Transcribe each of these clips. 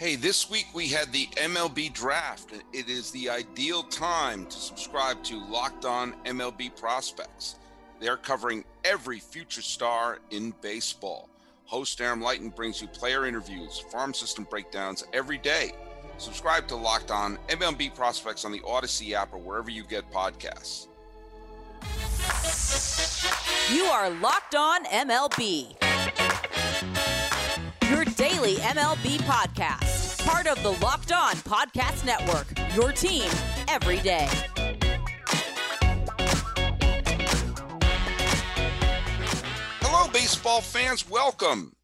Hey, this week we had the MLB draft. It is the ideal time to subscribe to Locked On MLB Prospects. They're covering every future star in baseball. Host Aram Leighton brings you player interviews, farm system breakdowns every day. Subscribe to Locked On MLB Prospects on the Odyssey app or wherever you get podcasts. You are Locked On MLB your daily MLB podcast. Part of the Locked On Podcast Network. Your team every day. Hello, baseball fans. Welcome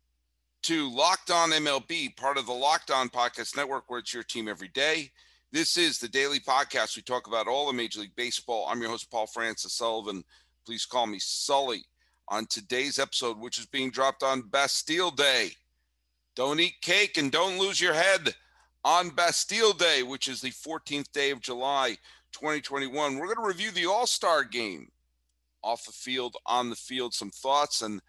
to Locked On MLB, part of the Locked On Podcast Network, where it's your team every day. This is the daily podcast. We talk about all of Major League Baseball. I'm your host, Paul Francis Sullivan. Please call me Sully. On today's episode, which is being dropped on Bastille Day, don't eat cake and don't lose your head on Bastille Day, which is the 14th day of July, 2021. We're going to review the All Star game off the field, on the field, some thoughts. And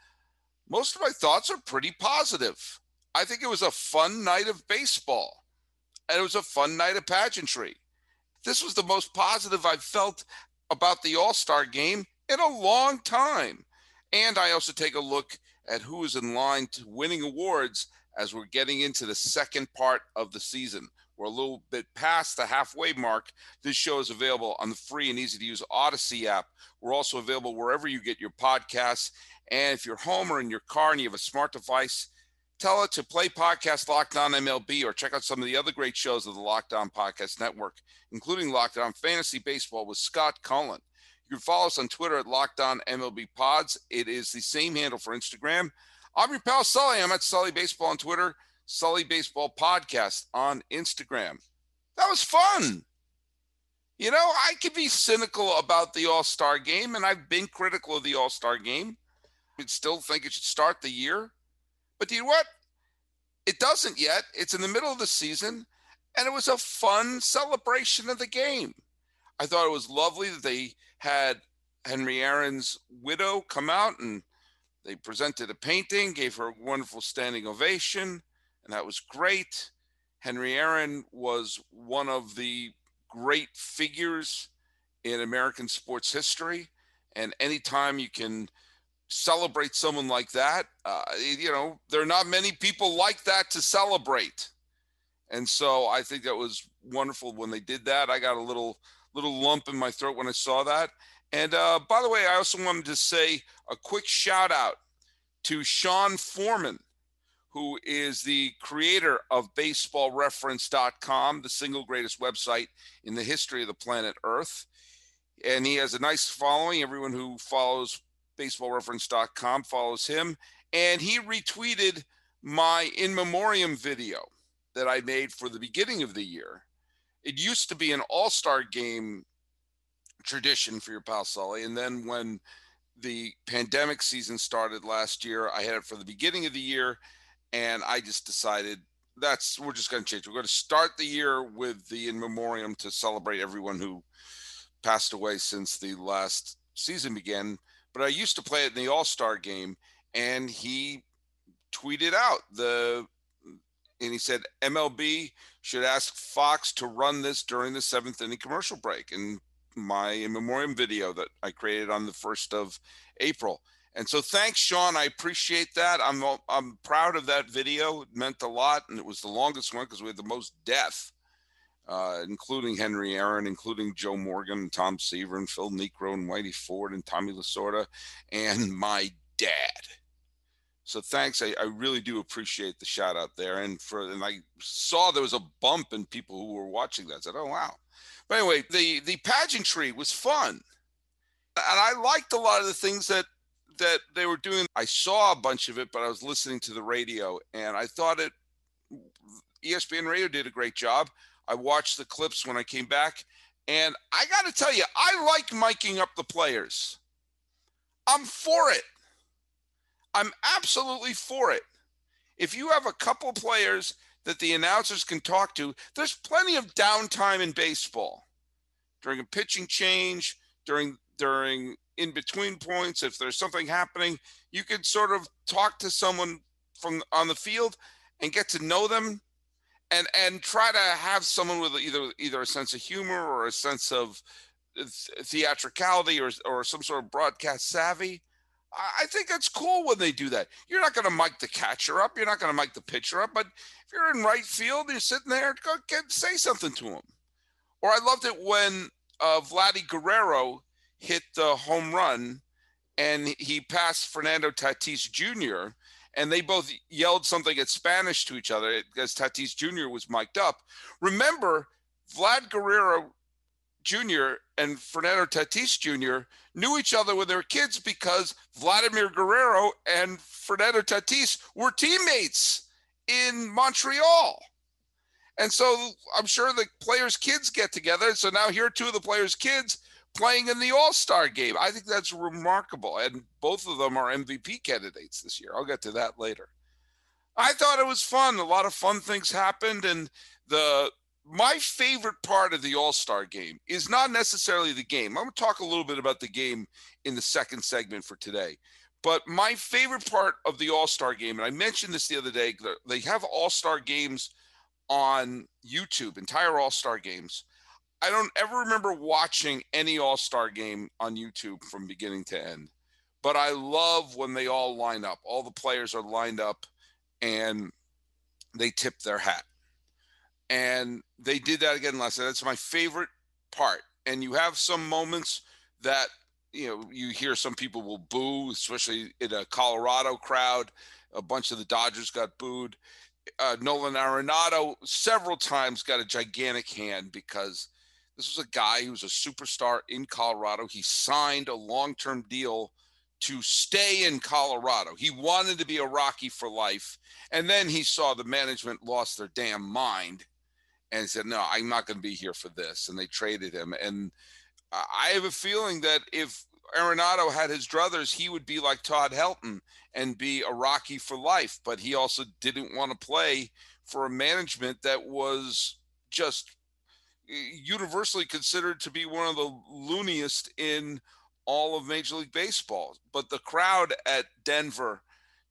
most of my thoughts are pretty positive. I think it was a fun night of baseball, and it was a fun night of pageantry. This was the most positive I've felt about the All Star game in a long time. And I also take a look at who is in line to winning awards as we're getting into the second part of the season. We're a little bit past the halfway mark. This show is available on the free and easy to use Odyssey app. We're also available wherever you get your podcasts. And if you're home or in your car and you have a smart device, tell it to play podcast Locked On MLB or check out some of the other great shows of the Locked On Podcast Network, including Locked On Fantasy Baseball with Scott Cullen. You can follow us on Twitter at Locked On MLB Pods. It is the same handle for Instagram. I'm your pal Sully. I'm at Sully Baseball on Twitter, Sully Baseball Podcast on Instagram. That was fun. You know, I could be cynical about the All Star game, and I've been critical of the All Star game. I still think it should start the year. But do you know what? It doesn't yet. It's in the middle of the season, and it was a fun celebration of the game. I thought it was lovely that they had Henry Aaron's widow come out and they presented a painting, gave her a wonderful standing ovation, and that was great. Henry Aaron was one of the great figures in American sports history. And anytime you can celebrate someone like that, uh, you know, there are not many people like that to celebrate. And so I think that was wonderful when they did that. I got a little little lump in my throat when I saw that. And uh, by the way, I also wanted to say a quick shout out to Sean Foreman, who is the creator of baseballreference.com, the single greatest website in the history of the planet Earth. And he has a nice following. Everyone who follows baseballreference.com follows him. And he retweeted my in memoriam video that I made for the beginning of the year. It used to be an all star game tradition for your pal Sully. And then when the pandemic season started last year, I had it for the beginning of the year. And I just decided that's we're just going to change. We're going to start the year with the in memoriam to celebrate everyone who passed away since the last season began. But I used to play it in the All Star game, and he tweeted out the and he said MLB should ask Fox to run this during the seventh inning commercial break. And my memoriam video that I created on the first of April. And so thanks, Sean. I appreciate that. I'm I'm proud of that video. It meant a lot, and it was the longest one because we had the most death, uh, including Henry Aaron, including Joe Morgan, Tom Seaver, and Phil Niekro, and Whitey Ford, and Tommy Lasorda, and my dad. So thanks. I, I, really do appreciate the shout out there. And for and I saw there was a bump in people who were watching that. I said, "Oh wow." But anyway, the the pageantry was fun, and I liked a lot of the things that that they were doing. I saw a bunch of it, but I was listening to the radio, and I thought it. ESPN Radio did a great job. I watched the clips when I came back, and I got to tell you, I like miking up the players. I'm for it. I'm absolutely for it. If you have a couple players that the announcers can talk to. There's plenty of downtime in baseball during a pitching change, during during in between points. If there's something happening, you could sort of talk to someone from on the field and get to know them and and try to have someone with either either a sense of humor or a sense of theatricality or or some sort of broadcast savvy. I think it's cool when they do that. You're not going to mic the catcher up. You're not going to mic the pitcher up. But if you're in right field, you're sitting there, go get, say something to him. Or I loved it when uh, Vladdy Guerrero hit the home run and he passed Fernando Tatis Jr. and they both yelled something in Spanish to each other because Tatis Jr. was mic'd up. Remember, Vlad Guerrero Jr. and Fernando Tatis Jr. knew each other when they were kids because Vladimir Guerrero and Fernando Tatis were teammates in Montreal. And so I'm sure the players' kids get together. So now here are two of the players' kids playing in the All Star game. I think that's remarkable. And both of them are MVP candidates this year. I'll get to that later. I thought it was fun. A lot of fun things happened. And the my favorite part of the All Star game is not necessarily the game. I'm going to talk a little bit about the game in the second segment for today. But my favorite part of the All Star game, and I mentioned this the other day, they have All Star games on YouTube, entire All Star games. I don't ever remember watching any All Star game on YouTube from beginning to end, but I love when they all line up. All the players are lined up and they tip their hat. And they did that again last night. That's my favorite part. And you have some moments that, you know, you hear some people will boo, especially in a Colorado crowd. A bunch of the Dodgers got booed uh, Nolan Arenado several times got a gigantic hand because this was a guy who was a superstar in Colorado. He signed a long term deal to stay in Colorado. He wanted to be a Rocky for life. And then he saw the management lost their damn mind and said, No, I'm not going to be here for this. And they traded him. And I have a feeling that if Arenado had his druthers, he would be like Todd Helton and be a Rocky for life. But he also didn't want to play for a management that was just eh, universally considered to be one of the looniest in all of Major League Baseball. But the crowd at Denver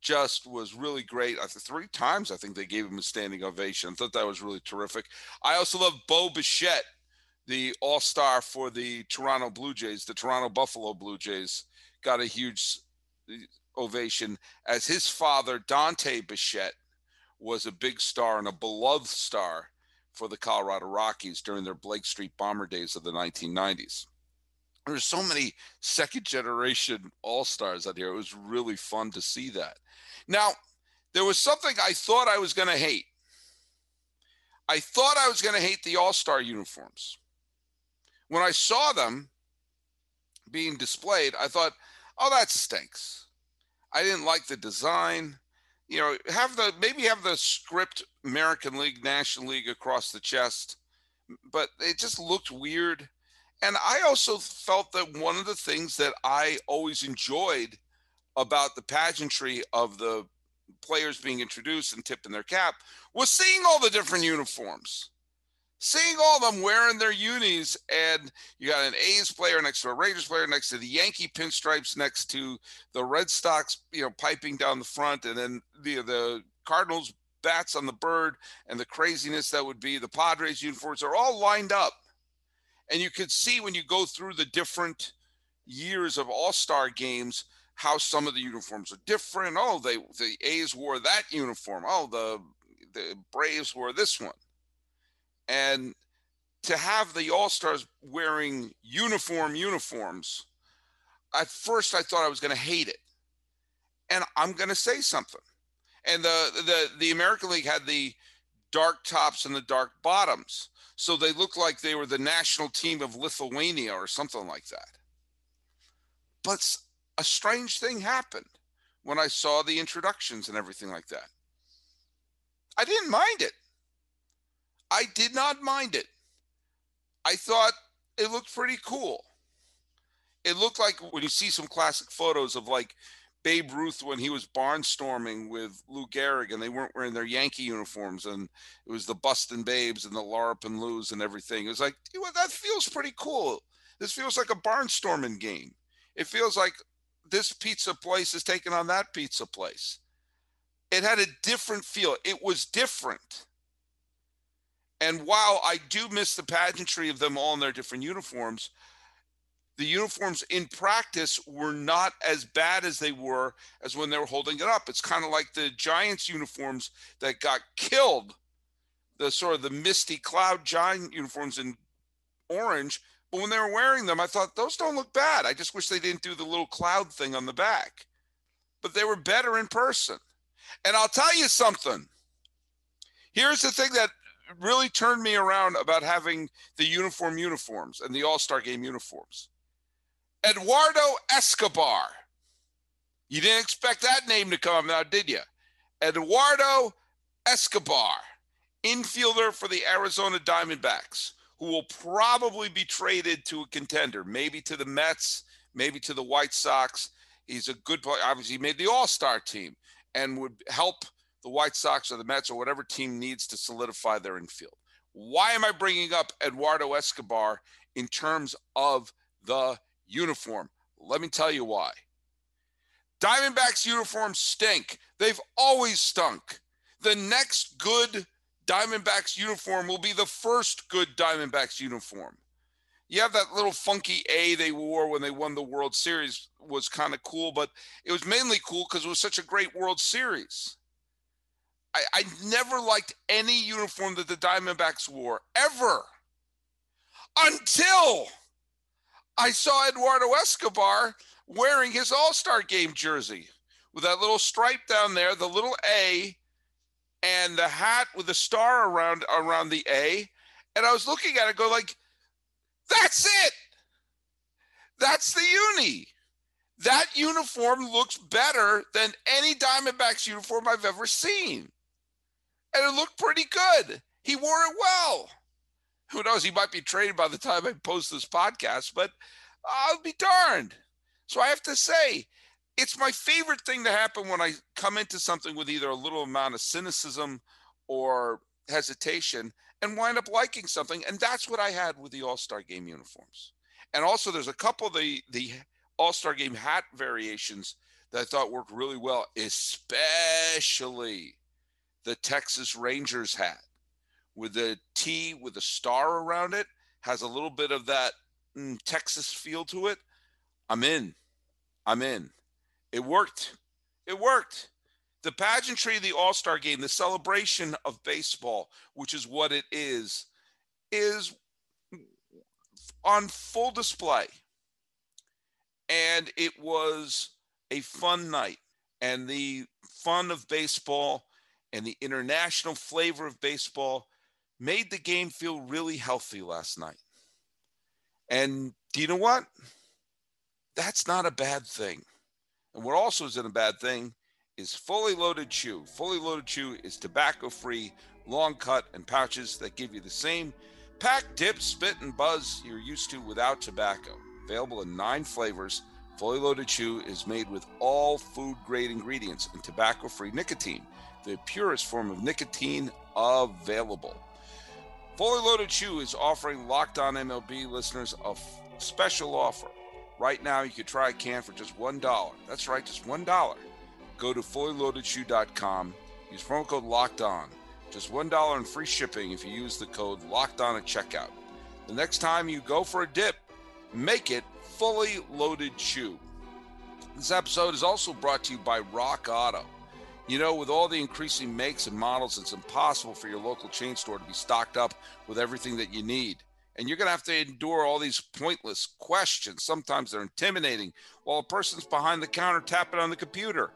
just was really great. I think three times I think they gave him a standing ovation. I thought that was really terrific. I also love Bo Bichette the All Star for the Toronto Blue Jays, the Toronto Buffalo Blue Jays, got a huge ovation as his father, Dante Bichette, was a big star and a beloved star for the Colorado Rockies during their Blake Street Bomber days of the 1990s. There's so many second generation All Stars out here. It was really fun to see that. Now, there was something I thought I was going to hate. I thought I was going to hate the All Star uniforms when I saw them being displayed, I thought, oh, that stinks. I didn't like the design. You know, have the maybe have the script American League, National League across the chest, but it just looked weird. And I also felt that one of the things that I always enjoyed about the pageantry of the players being introduced and tipping their cap was seeing all the different uniforms seeing all of them wearing their unis, and you got an A's player next to a Rangers player next to the Yankee pinstripes next to the Red Sox, you know, piping down the front, and then the the Cardinals bats on the bird, and the craziness that would be. The Padres uniforms are all lined up, and you could see when you go through the different years of All Star games how some of the uniforms are different. Oh, they the A's wore that uniform. Oh, the the Braves wore this one and to have the All Stars wearing uniform uniforms, at first I thought I was going to hate it, and I'm going to say something. And the the the American League had the dark tops and the dark bottoms, so they looked like they were the national team of Lithuania or something like that. But a strange thing happened when I saw the introductions and everything like that. I didn't mind it. I did not mind it. I thought it looked pretty cool. It looked like when you see some classic photos of like Babe Ruth when he was barnstorming with Lou Gehrig and they weren't wearing their Yankee uniforms and it was the Bustin' Babes and the Larrupin' Lou's and everything. It was like, you know, that feels pretty cool. This feels like a barnstorming game. It feels like this pizza place is taking on that pizza place. It had a different feel. It was different And while I do miss the pageantry of them all in their different uniforms, the uniforms in practice were not as bad as they were as when they were holding it up. It's kind of like the Giants uniforms that got killed, the sort of the misty cloud giant uniforms in orange. But when they were wearing them, I thought those don't look bad. I just wish they didn't do the little cloud thing on the back. But they were better in person. And I'll tell you something. Here's the thing that really turned me around about having the uniform uniforms and the All Star game uniforms. Eduardo Escobar. You didn't expect that name to come out, did you? Eduardo Escobar, infielder for the Arizona Diamondbacks, who will probably be traded to a contender, maybe to the Mets, maybe to the White Sox. He's a good player. Obviously, he made the All Star team and would help the White Sox or the Mets or whatever team needs to solidify their infield. Why am I bringing up Eduardo Escobar in terms of the uniform? Let me tell you why. Diamondbacks uniforms stink. They've always stunk. The next good Diamondbacks uniform will be the first good Diamondbacks uniform. You have that little funky A they wore when they won the World Series was kind of cool, but it was mainly cool because it was such a great World Series. I, I never liked any uniform that the Diamondbacks wore ever until I saw Eduardo Escobar wearing his All Star game jersey with that little stripe down there, the little A, and the hat with the star around around the A. And I was looking at it, go like, that's it. That's the uni. That uniform looks better than any Diamondbacks uniform I've ever seen and it looked pretty good. He wore it well. Who knows? He might be traded by the time I post this podcast, but I'll be darned. So I have to say, it's my favorite thing to happen when I come into something with either a little amount of cynicism or hesitation and wind up liking something. And that's what I had with the All Star game uniforms. And also, there's a couple of the, the All Star game hat variations that I thought worked really well, especially the Texas Rangers hat with the T with a star around it, has a little bit of that mm, Texas feel to it. I'm in. I'm in. It worked. It worked. The pageantry of the All Star game, the celebration of baseball, which is what it is, is on full display. And it was a fun night. And the fun of baseball and the international flavor of baseball made the game feel really healthy last night. And do you know what? That's not a bad thing. And what also isn't a bad thing is fully loaded chew. Fully loaded chew is tobacco free, long cut, and pouches that give you the same pack, dip, spit, and buzz you're used to without tobacco. Available in nine flavors, Fully Loaded Chew is made with all food grade ingredients and tobacco free nicotine the purest form of nicotine available. Fully Loaded Chew is offering Locked On MLB listeners a f- special offer. Right now, you can try a can for just $1. That's right, just $1. Go to fullyloadedchew.com, use promo code Locked On. Just $1 in free shipping if you use the code Locked On at checkout. The next time you go for a dip, make it Fully Loaded Chew. This episode is also brought to you by Rock Auto. You know, with all the increasing makes and models, it's impossible for your local chain store to be stocked up with everything that you need. And you're going to have to endure all these pointless questions. Sometimes they're intimidating while a person's behind the counter tapping on the computer.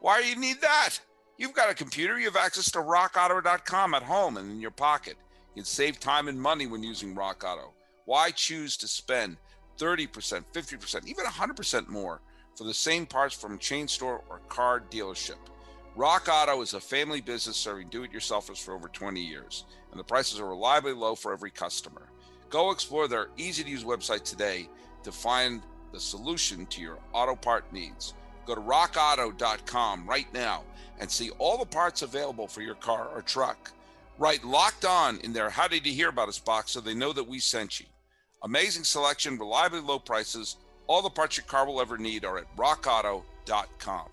Why do you need that? You've got a computer, you have access to rockauto.com at home and in your pocket. You can save time and money when using Rock Auto. Why choose to spend 30%, 50%, even 100% more for the same parts from chain store or car dealership? Rock Auto is a family business serving do it yourselfers for over 20 years, and the prices are reliably low for every customer. Go explore their easy to use website today to find the solution to your auto part needs. Go to rockauto.com right now and see all the parts available for your car or truck. Write locked on in their How Did You Hear About Us box so they know that we sent you. Amazing selection, reliably low prices, all the parts your car will ever need are at rockauto.com.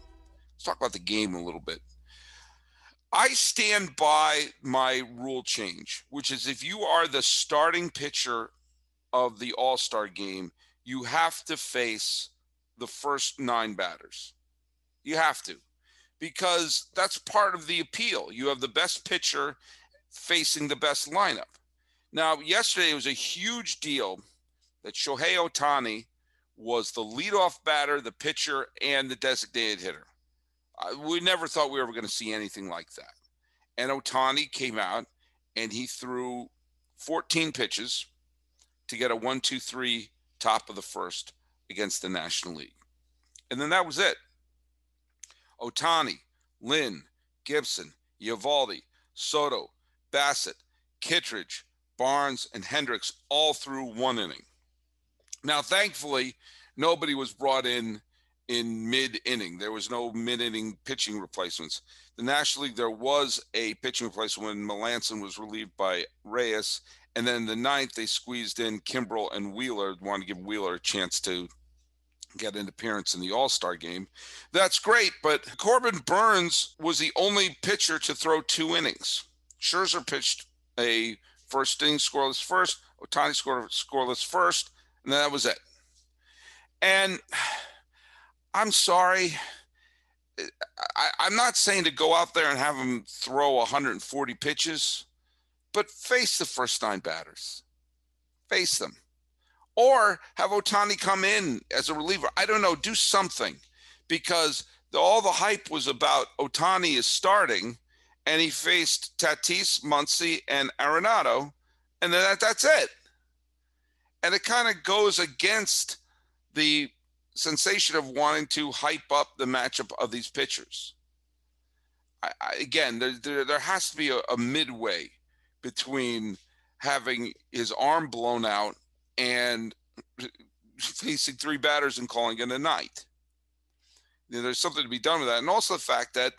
Let's talk about the game a little bit. I stand by my rule change, which is if you are the starting pitcher of the All Star game, you have to face the first nine batters. You have to, because that's part of the appeal. You have the best pitcher facing the best lineup. Now, yesterday it was a huge deal that Shohei Ohtani was the leadoff batter, the pitcher, and the designated hitter. We never thought we were going to see anything like that. And Ohtani came out and he threw 14 pitches to get a one, two, three top of the first against the National League. And then that was it. Ohtani, Lynn, Gibson, Eovaldi, Soto, Bassitt, Kittredge, Barnes, and Hendriks all threw one inning. Now, thankfully, nobody was brought in in mid inning. There was no mid inning pitching replacements. The National League, there was a pitching replacement when Melancon was relieved by Reyes. And then the ninth, they squeezed in Kimbrel and Wheeler, wanted to give Wheeler a chance to get an appearance in the All Star game. That's great, but Corbin Burnes was the only pitcher to throw two innings. Scherzer pitched a first inning scoreless first, Ohtani scored scoreless first, and then that was it. And I'm sorry. I, am not saying to go out there and have him throw 140 pitches, but face the first nine batters. Face them. Or have Ohtani come in as a reliever. I don't know. Do something because the, all the hype was about Ohtani is starting and he faced Tatis, Muncy, and Arenado. And then that, that's it. And it kind of goes against the sensation of wanting to hype up the matchup of these pitchers. I, I, again, there, there, there, has to be a, a midway between having his arm blown out and facing three batters and calling it a night. You know, there's something to be done with that. And also the fact that,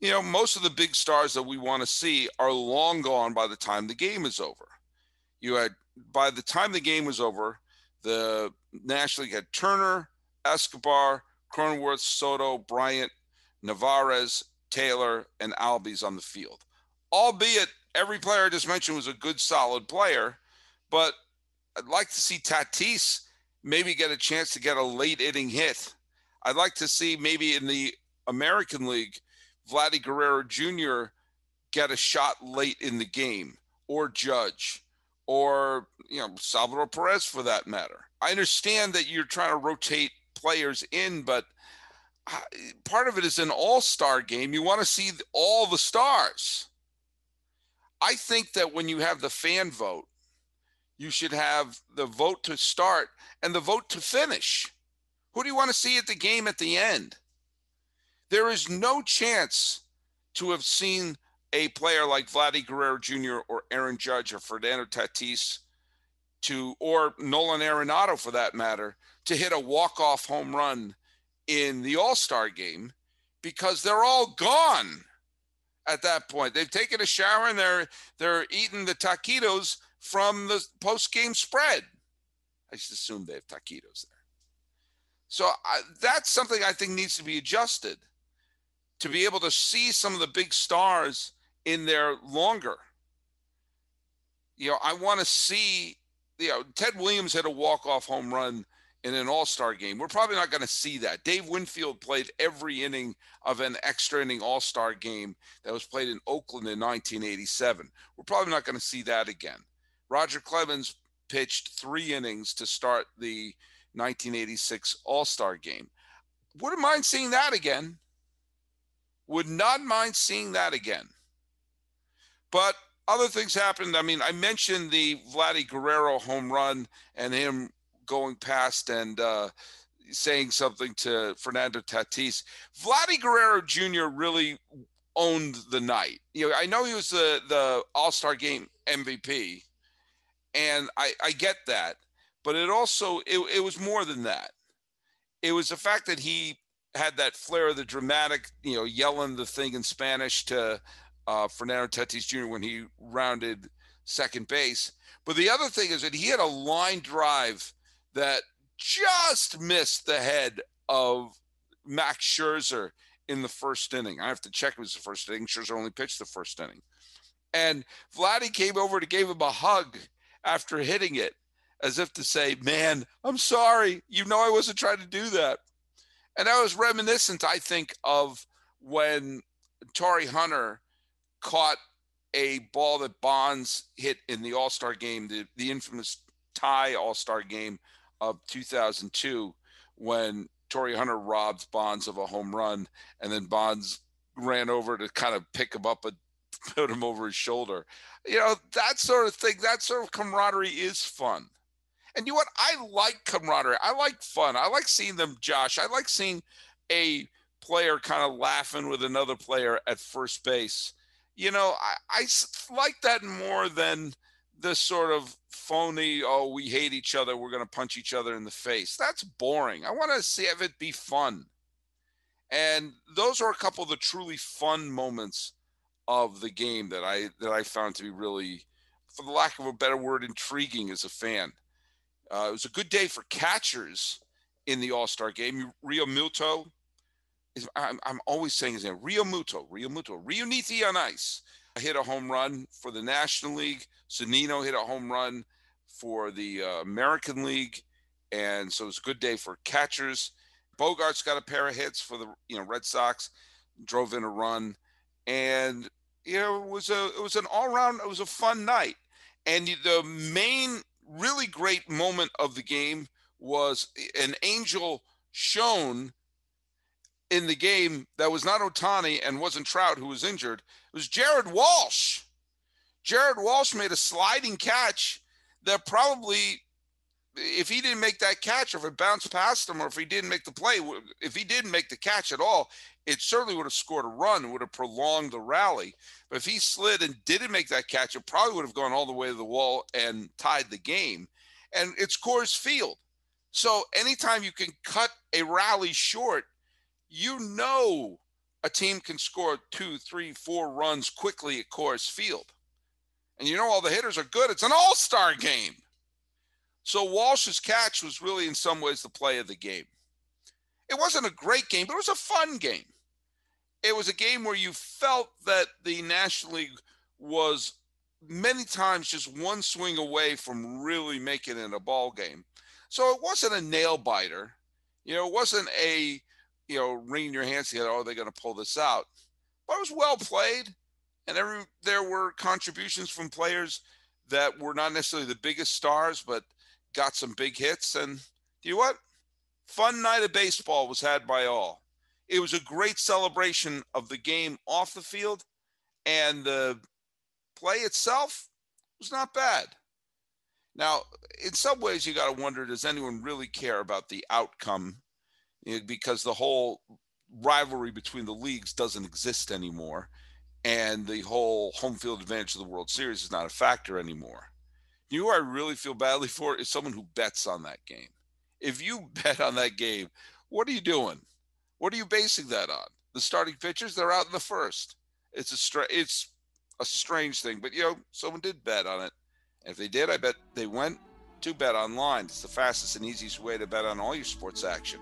you know, most of the big stars that we want to see are long gone by the time the game is over. You had, by the time the game was over, the National League had Turner, Escobar, Cronenworth, Soto, Bryant, Narvaez, Taylor, and Albies on the field. Albeit every player I just mentioned was a good, solid player, but I'd like to see Tatis maybe get a chance to get a late inning hit. I'd like to see maybe in the American League, Vladdy Guerrero Jr. get a shot late in the game, or Judge, or you know Salvador Perez for that matter. I understand that you're trying to rotate players in, but uh, part of it is an all star game. You want to see all the stars. I think that when you have the fan vote, you should have the vote to start and the vote to finish. Who do you want to see at the game at the end? There is no chance to have seen a player like Vladdy Guerrero Jr. or Aaron Judge or Fernando Tatis to, or Nolan Arenado for that matter, to hit a walk-off home run in the All-Star game because they're all gone at that point. They've taken a shower and they're they're eating the taquitos from the post-game spread. I just assume they have taquitos there. So I, that's something I think needs to be adjusted to be able to see some of the big stars in there longer. You know, I want to see. You know, Ted Williams had a walk-off home run in an All Star game. We're probably not going to see that. Dave Winfield played every inning of an extra inning All Star game that was played in Oakland in 1987. We're probably not going to see that again. Roger Clemens pitched three innings to start the 1986 All Star game. Wouldn't mind seeing that again. Would not mind seeing that again. But other things happened. I mean, I mentioned the Vladdy Guerrero home run and him going past and uh, saying something to Fernando Tatis. Vladdy Guerrero Jr. really owned the night. You know, I know he was the the All Star Game MVP, and I I get that, but it also it, it was more than that. It was the fact that he had that flair of the dramatic, you know, yelling the thing in Spanish to uh, Fernando Tatis Jr. when he rounded second base. But the other thing is that he had a line drive that just missed the head of Max Scherzer in the first inning. I have to check it was the first inning. Scherzer only pitched the first inning. And Vladdy came over to give him a hug after hitting it, as if to say, Man, I'm sorry. You know, I wasn't trying to do that. And that was reminiscent, I think, of when Torii Hunter caught a ball that Bonds hit in the All Star game, the, the infamous tie All Star game of 2002, when Torii Hunter robbed Bonds of a home run, and then Bonds ran over to kind of pick him up and put him over his shoulder. You know, that sort of thing, that sort of camaraderie is fun. And you know what? I like camaraderie. I like fun. I like seeing them, Josh. I like seeing a player kind of laughing with another player at first base. You know, I, I like that more than the sort of phony, oh, we hate each other, we're going to punch each other in the face. That's boring. I want to see have it be fun. And those are a couple of the truly fun moments of the game that I that I found to be really, for the lack of a better word, intriguing as a fan. Uh, it was a good day for catchers in the All Star game. Realmuto is I'm, I'm always saying his name. Realmuto rio muto rio Reuniti on ice hit a home run for the National League. Zunino hit a home run for the uh, American League, and so it was a good day for catchers. Bogaerts got a pair of hits for the you know Red Sox, drove in a run, and you know it was a it was an all round it was a fun night. And the main really great moment of the game was an angel shown in the game that was not Ohtani and wasn't Trout who was injured. It was Jared Walsh. Jared Walsh made a sliding catch that probably, if he didn't make that catch, or if it bounced past him, or if he didn't make the play, if he didn't make the catch at all, it certainly would have scored a run, would have prolonged the rally. But if he slid and didn't make that catch, it probably would have gone all the way to the wall and tied the game. And it's Coors Field. So anytime you can cut a rally short, you know a team can score two, three, four runs quickly at Coors Field. And you know all the hitters are good. It's an all-star game. So Walsh's catch was really in some ways the play of the game. It wasn't a great game, but it was a fun game. It was a game where you felt that the National League was many times just one swing away from really making it a ball game. So it wasn't a nail biter. You know, it wasn't a you know, wringing your hands together. Oh, they're going to pull this out. But it was well played, and every, there were contributions from players that were not necessarily the biggest stars, but got some big hits. And you know what? Fun night of baseball was had by all. It was a great celebration of the game off the field, and the play itself was not bad. Now, in some ways, you got to wonder does anyone really care about the outcome because the whole rivalry between the leagues doesn't exist anymore and the whole home field advantage of the World Series is not a factor anymore. You know I really feel badly for is someone who bets on that game. If you bet on that game, what are you doing? What are you basing that on? The starting pitchers, they're out in the first. It's a stra- it's a strange thing, but you know, someone did bet on it. And if they did, I bet they went to bet online. It's the fastest and easiest way to bet on all your sports action.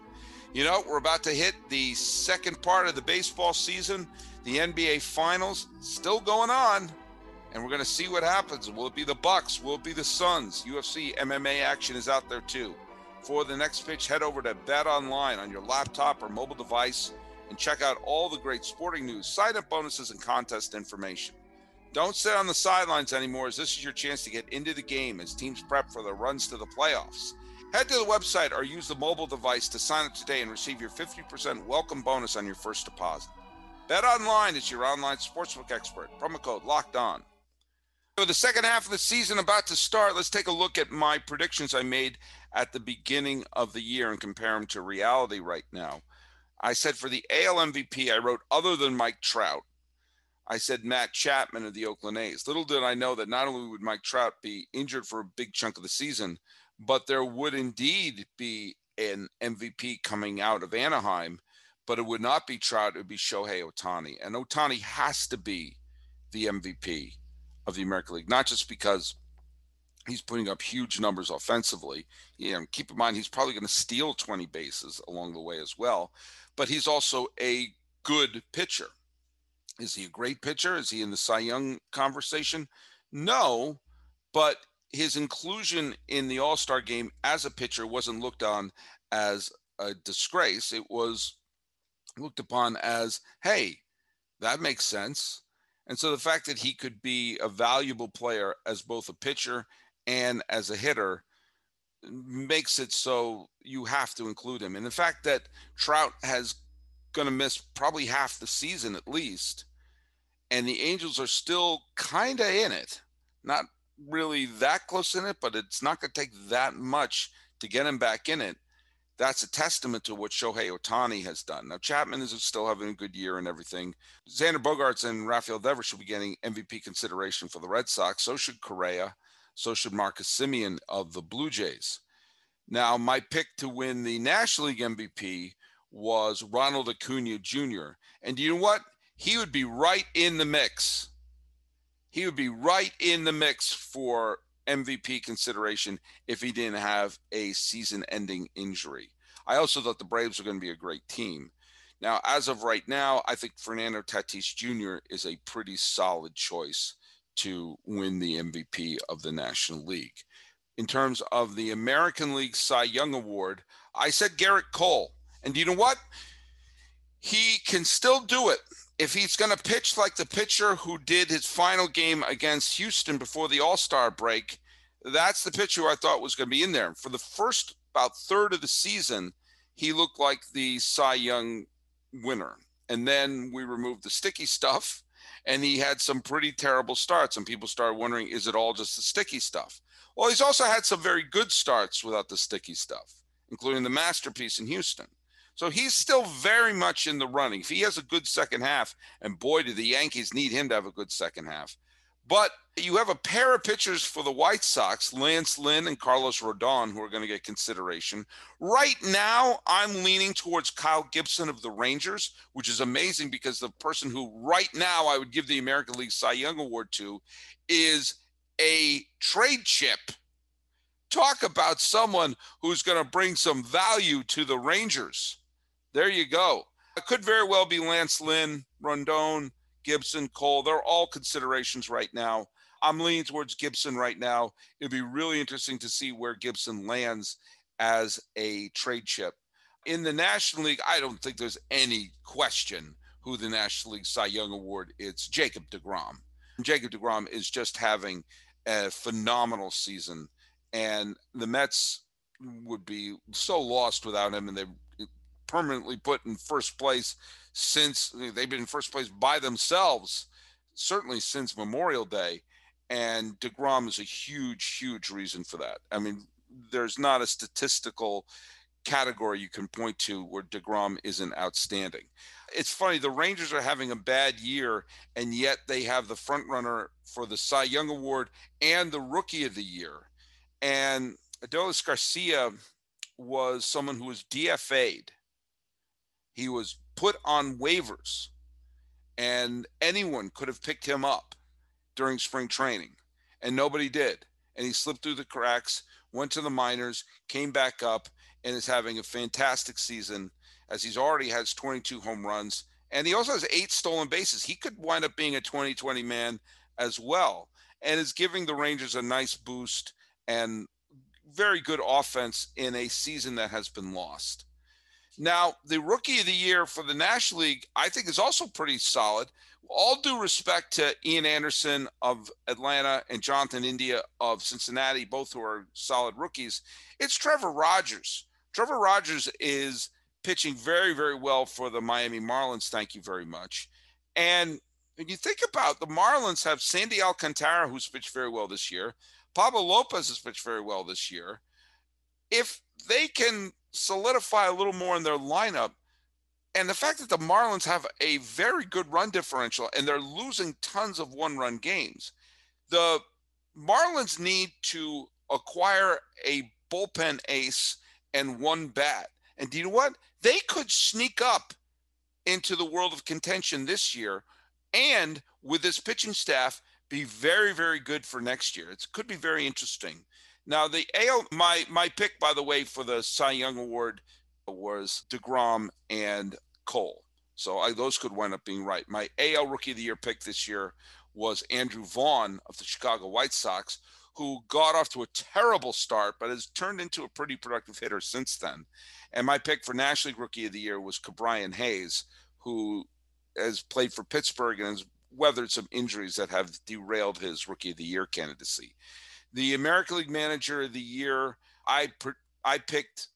You know, we're about to hit the second part of the baseball season. The NBA Finals still going on, and we're going to see what happens. Will it be the Bucks? Will it be the Suns? UFC MMA action is out there too. For the next pitch, head over to Bet Online on your laptop or mobile device and check out all the great sporting news, sign-up bonuses, and contest information. Don't sit on the sidelines anymore, as this is your chance to get into the game as teams prep for their runs to the playoffs. Head to the website or use the mobile device to sign up today and receive your 50% welcome bonus on your first deposit. Bet Online is your online sportsbook expert. Promo code locked on. For the second half of the season about to start, let's take a look at my predictions I made at the beginning of the year and compare them to reality right now. I said for the AL MVP, I wrote other than Mike Trout. I said Matt Chapman of the Oakland A's. Little did I know that not only would Mike Trout be injured for a big chunk of the season, but there would indeed be an MVP coming out of Anaheim, but it would not be Trout, it would be Shohei Ohtani. And Ohtani has to be the MVP of the American League, not just because he's putting up huge numbers offensively. You know, keep in mind he's probably going to steal 20 bases along the way as well, but he's also a good pitcher. Is he a great pitcher? Is he in the Cy Young conversation? No, but his inclusion in the All Star game as a pitcher wasn't looked on as a disgrace. It was looked upon as, hey, that makes sense. And so the fact that he could be a valuable player as both a pitcher and as a hitter makes it so you have to include him. And the fact that Trout has going to miss probably half the season at least, and the Angels are still kind of in it, not really that close in it, but it's not going to take that much to get him back in it. That's a testament to what Shohei Ohtani has done. Now Chapman is still having a good year and everything. Xander Bogaerts and Rafael Devers should be getting MVP consideration for the Red Sox. So should Correa. So should Marcus Semien of the Blue Jays. Now, my pick to win the National League MVP was Ronald Acuna Jr. And you know what? He would be right in the mix. He would be right in the mix for MVP consideration if he didn't have a season ending injury. I also thought the Braves were going to be a great team. Now, as of right now, I think Fernando Tatis Jr. is a pretty solid choice to win the MVP of the National League. In terms of the American League Cy Young Award, I said Gerrit Cole. And do you know what? He can still do it. If he's going to pitch like the pitcher who did his final game against Houston before the All Star break, that's the pitcher I thought was going to be in there. For the first about third of the season, he looked like the Cy Young winner. And then we removed the sticky stuff, and he had some pretty terrible starts. And people started wondering, is it all just the sticky stuff? Well, he's also had some very good starts without the sticky stuff, including the masterpiece in Houston. So he's still very much in the running. If he has a good second half, and boy, do the Yankees need him to have a good second half. But you have a pair of pitchers for the White Sox, Lance Lynn and Carlos Rodon, who are going to get consideration. Right now, I'm leaning towards Kyle Gibson of the Rangers, which is amazing because the person who right now I would give the American League Cy Young Award to is a trade chip talk about someone who's going to bring some value to the Rangers. There you go. It could very well be Lance Lynn, Rodon, Gibson, Cole. They're all considerations right now. I'm leaning towards Gibson right now. It'd be really interesting to see where Gibson lands as a trade chip. In the National League, I don't think there's any question who the National League Cy Young Award It's Jacob DeGrom. Jacob DeGrom is just having a phenomenal season and the Mets would be so lost without him, and they permanently put in first place since eh, they've been in first place by themselves, certainly since Memorial Day. And DeGrom is a huge, huge reason for that. I mean, there's not a statistical category you can point to where DeGrom isn't outstanding. It's funny, the Rangers are having a bad year, and yet they have the front runner for the Cy Young Award and the Rookie of the Year. And Adolis Garcia was someone who was DFA'd. He was put on waivers, and anyone could have picked him up during spring training, and nobody did. And he slipped through the cracks, went to the minors, came back up, and is having a fantastic season as he's already has 22 home runs. And he also has eight stolen bases. He could wind up being a 2020 man as well, and is giving the Rangers a nice boost and very good offense in a season that has been lost. Now, the rookie of the year for the National League, I think, is also pretty solid. All due respect to Ian Anderson of Atlanta and Jonathan India of Cincinnati, both who are solid rookies, it's Trevor Rogers. Trevor Rogers is pitching very, very well for the Miami Marlins. Thank you very much. And when you think about the Marlins have Sandy Alcantara, who's pitched very well this year. Pablo Lopez has pitched very well this year. If they can solidify a little more in their lineup, and the fact that the Marlins have a very good run differential and they're losing tons of one run games, the Marlins need to acquire a bullpen ace and one bat. And do you know what? They could sneak up into the world of contention this year. And with this pitching staff, be very, very good for next year. It could be very interesting. Now, the AL, my my pick, by the way, for the Cy Young Award was Degrom and Cole. So I, those could wind up being right. My AL Rookie of the Year pick this year was Andrew Vaughn of the Chicago White Sox, who got off to a terrible start, but has turned into a pretty productive hitter since then. And my pick for National League Rookie of the Year was Ke'Bryan Hayes, who has played for Pittsburgh and has weathered some injuries that have derailed his Rookie of the Year candidacy. The American League Manager of the Year, I I picked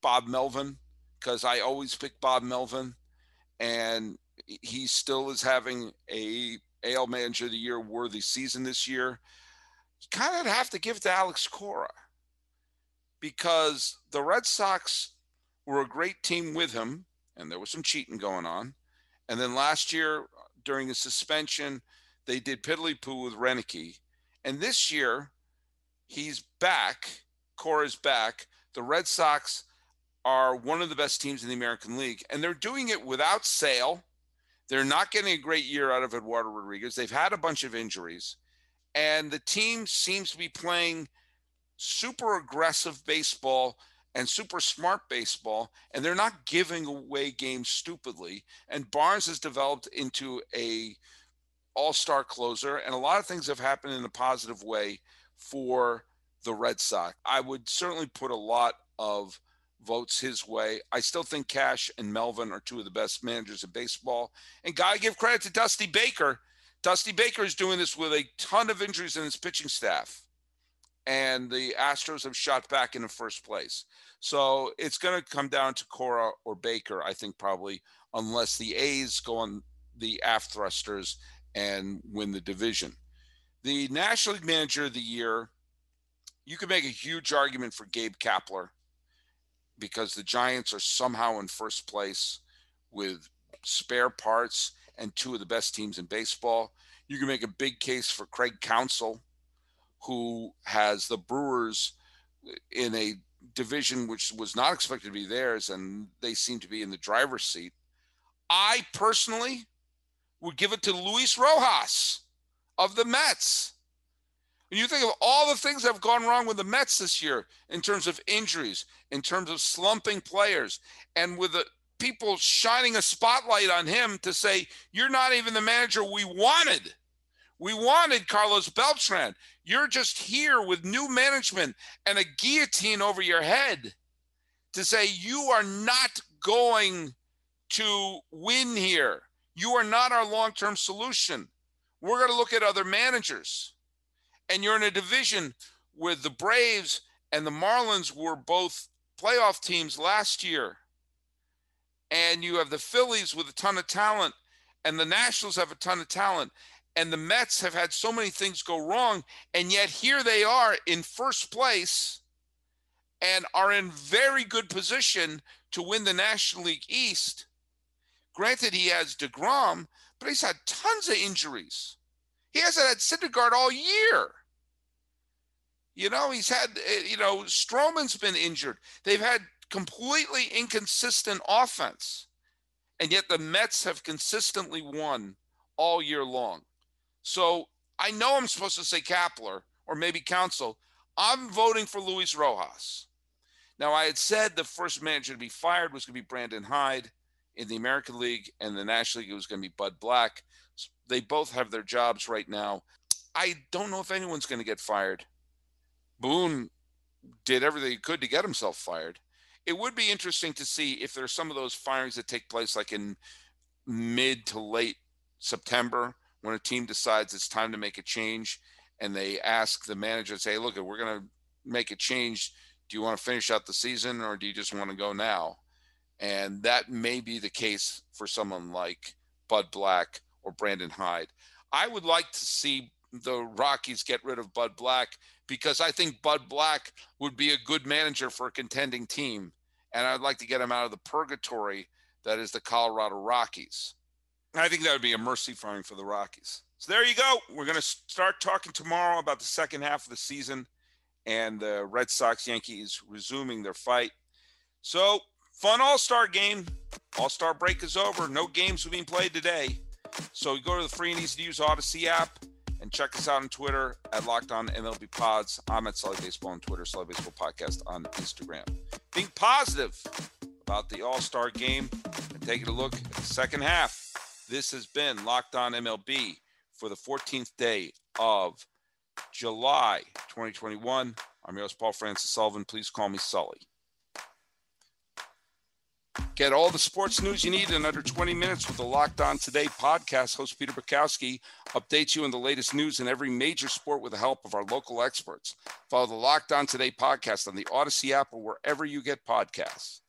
Bob Melvin because I always pick Bob Melvin, and he still is having a AL Manager of the Year worthy season this year. You kind of have to give it to Alex Cora because the Red Sox were a great team with him, and there was some cheating going on. And then last year, during his suspension, they did piddly poo with Roenicke. And this year, he's back. Cora's back. The Red Sox are one of the best teams in the American League, and they're doing it without Sale. They're not getting a great year out of Eduardo Rodriguez. They've had a bunch of injuries, and the team seems to be playing super aggressive baseball and super smart baseball, and they're not giving away games stupidly. And Barnes has developed into a all-star closer, and a lot of things have happened in a positive way for the Red Sox. I would certainly put a lot of votes his way. I still think Cash and Melvin are two of the best managers in baseball. And gotta give credit to Dusty Baker. Dusty Baker is doing this with a ton of injuries in his pitching staff. And the Astros have shot back in the first place. So it's going to come down to Cora or Baker, I think, probably, unless the A's go on the aft thrusters and win the division. The National League Manager of the Year, you could make a huge argument for Gabe Kapler because the Giants are somehow in first place with spare parts and two of the best teams in baseball. You can make a big case for Craig Counsell, who has the Brewers in a division which was not expected to be theirs, and they seem to be in the driver's seat. I personally would give it to Luis Rojas of the Mets. When you think of all the things that have gone wrong with the Mets this year in terms of injuries, in terms of slumping players, and with the people shining a spotlight on him to say, You're not even the manager we wanted. We wanted Carlos Beltran. You're just here with new management and a guillotine over your head to say you are not going to win here. You are not our long term solution. We're going to look at other managers and you're in a division where the Braves and the Marlins were both playoff teams last year. And you have the Phillies with a ton of talent, and the Nationals have a ton of talent. And the Mets have had so many things go wrong, and yet here they are in first place and are in very good position to win the National League East. Granted, he has DeGrom, but he's had tons of injuries. He hasn't had Syndergaard all year. You know, he's had, eh, you know, Stroman's been injured. They've had completely inconsistent offense. And yet the Mets have consistently won all year long. So I know I'm supposed to say Kapler or maybe Counsell. I'm voting for Luis Rojas. Now, I had said the first manager to be fired was going to be Brandon Hyde in the American League, and the National League it was going to be Bud Black. They both have their jobs right now. I don't know if anyone's going to get fired. Boone did everything he could to get himself fired. It would be interesting to see if there's some of those firings that take place like in mid to late September when a team decides it's time to make a change and they ask the manager, say, look, we're going to make a change. Do you want to finish out the season or do you just want to go now? And that may be the case for someone like Bud Black or Brandon Hyde. I would like to see the Rockies get rid of Bud Black because I think Bud Black would be a good manager for a contending team. And I'd like to get him out of the purgatory that is the Colorado Rockies. I think that would be a mercy firing for the Rockies. So there you go. We're going to start talking tomorrow about the second half of the season and the Red Sox Yankees resuming their fight. So, fun All Star game. All Star break is over. No games are being played today. So, go to the free and easy to use Audacy app and check us out on Twitter at Locked On MLB Pods. I'm at Sully Baseball on Twitter, Sully Baseball Podcast on Instagram. Being positive about the All Star game. And taking a look at the second half. This has been Locked On MLB for the 14th day of July 2021. I'm your host, Paul Francis Sullivan. Please call me Sully. Get all the sports news you need in under 20 minutes with the Locked On Today podcast. Host Peter Bukowski updates you on the latest news in every major sport with the help of our local experts. Follow the Locked On Today podcast on the Audacy app or wherever you get podcasts.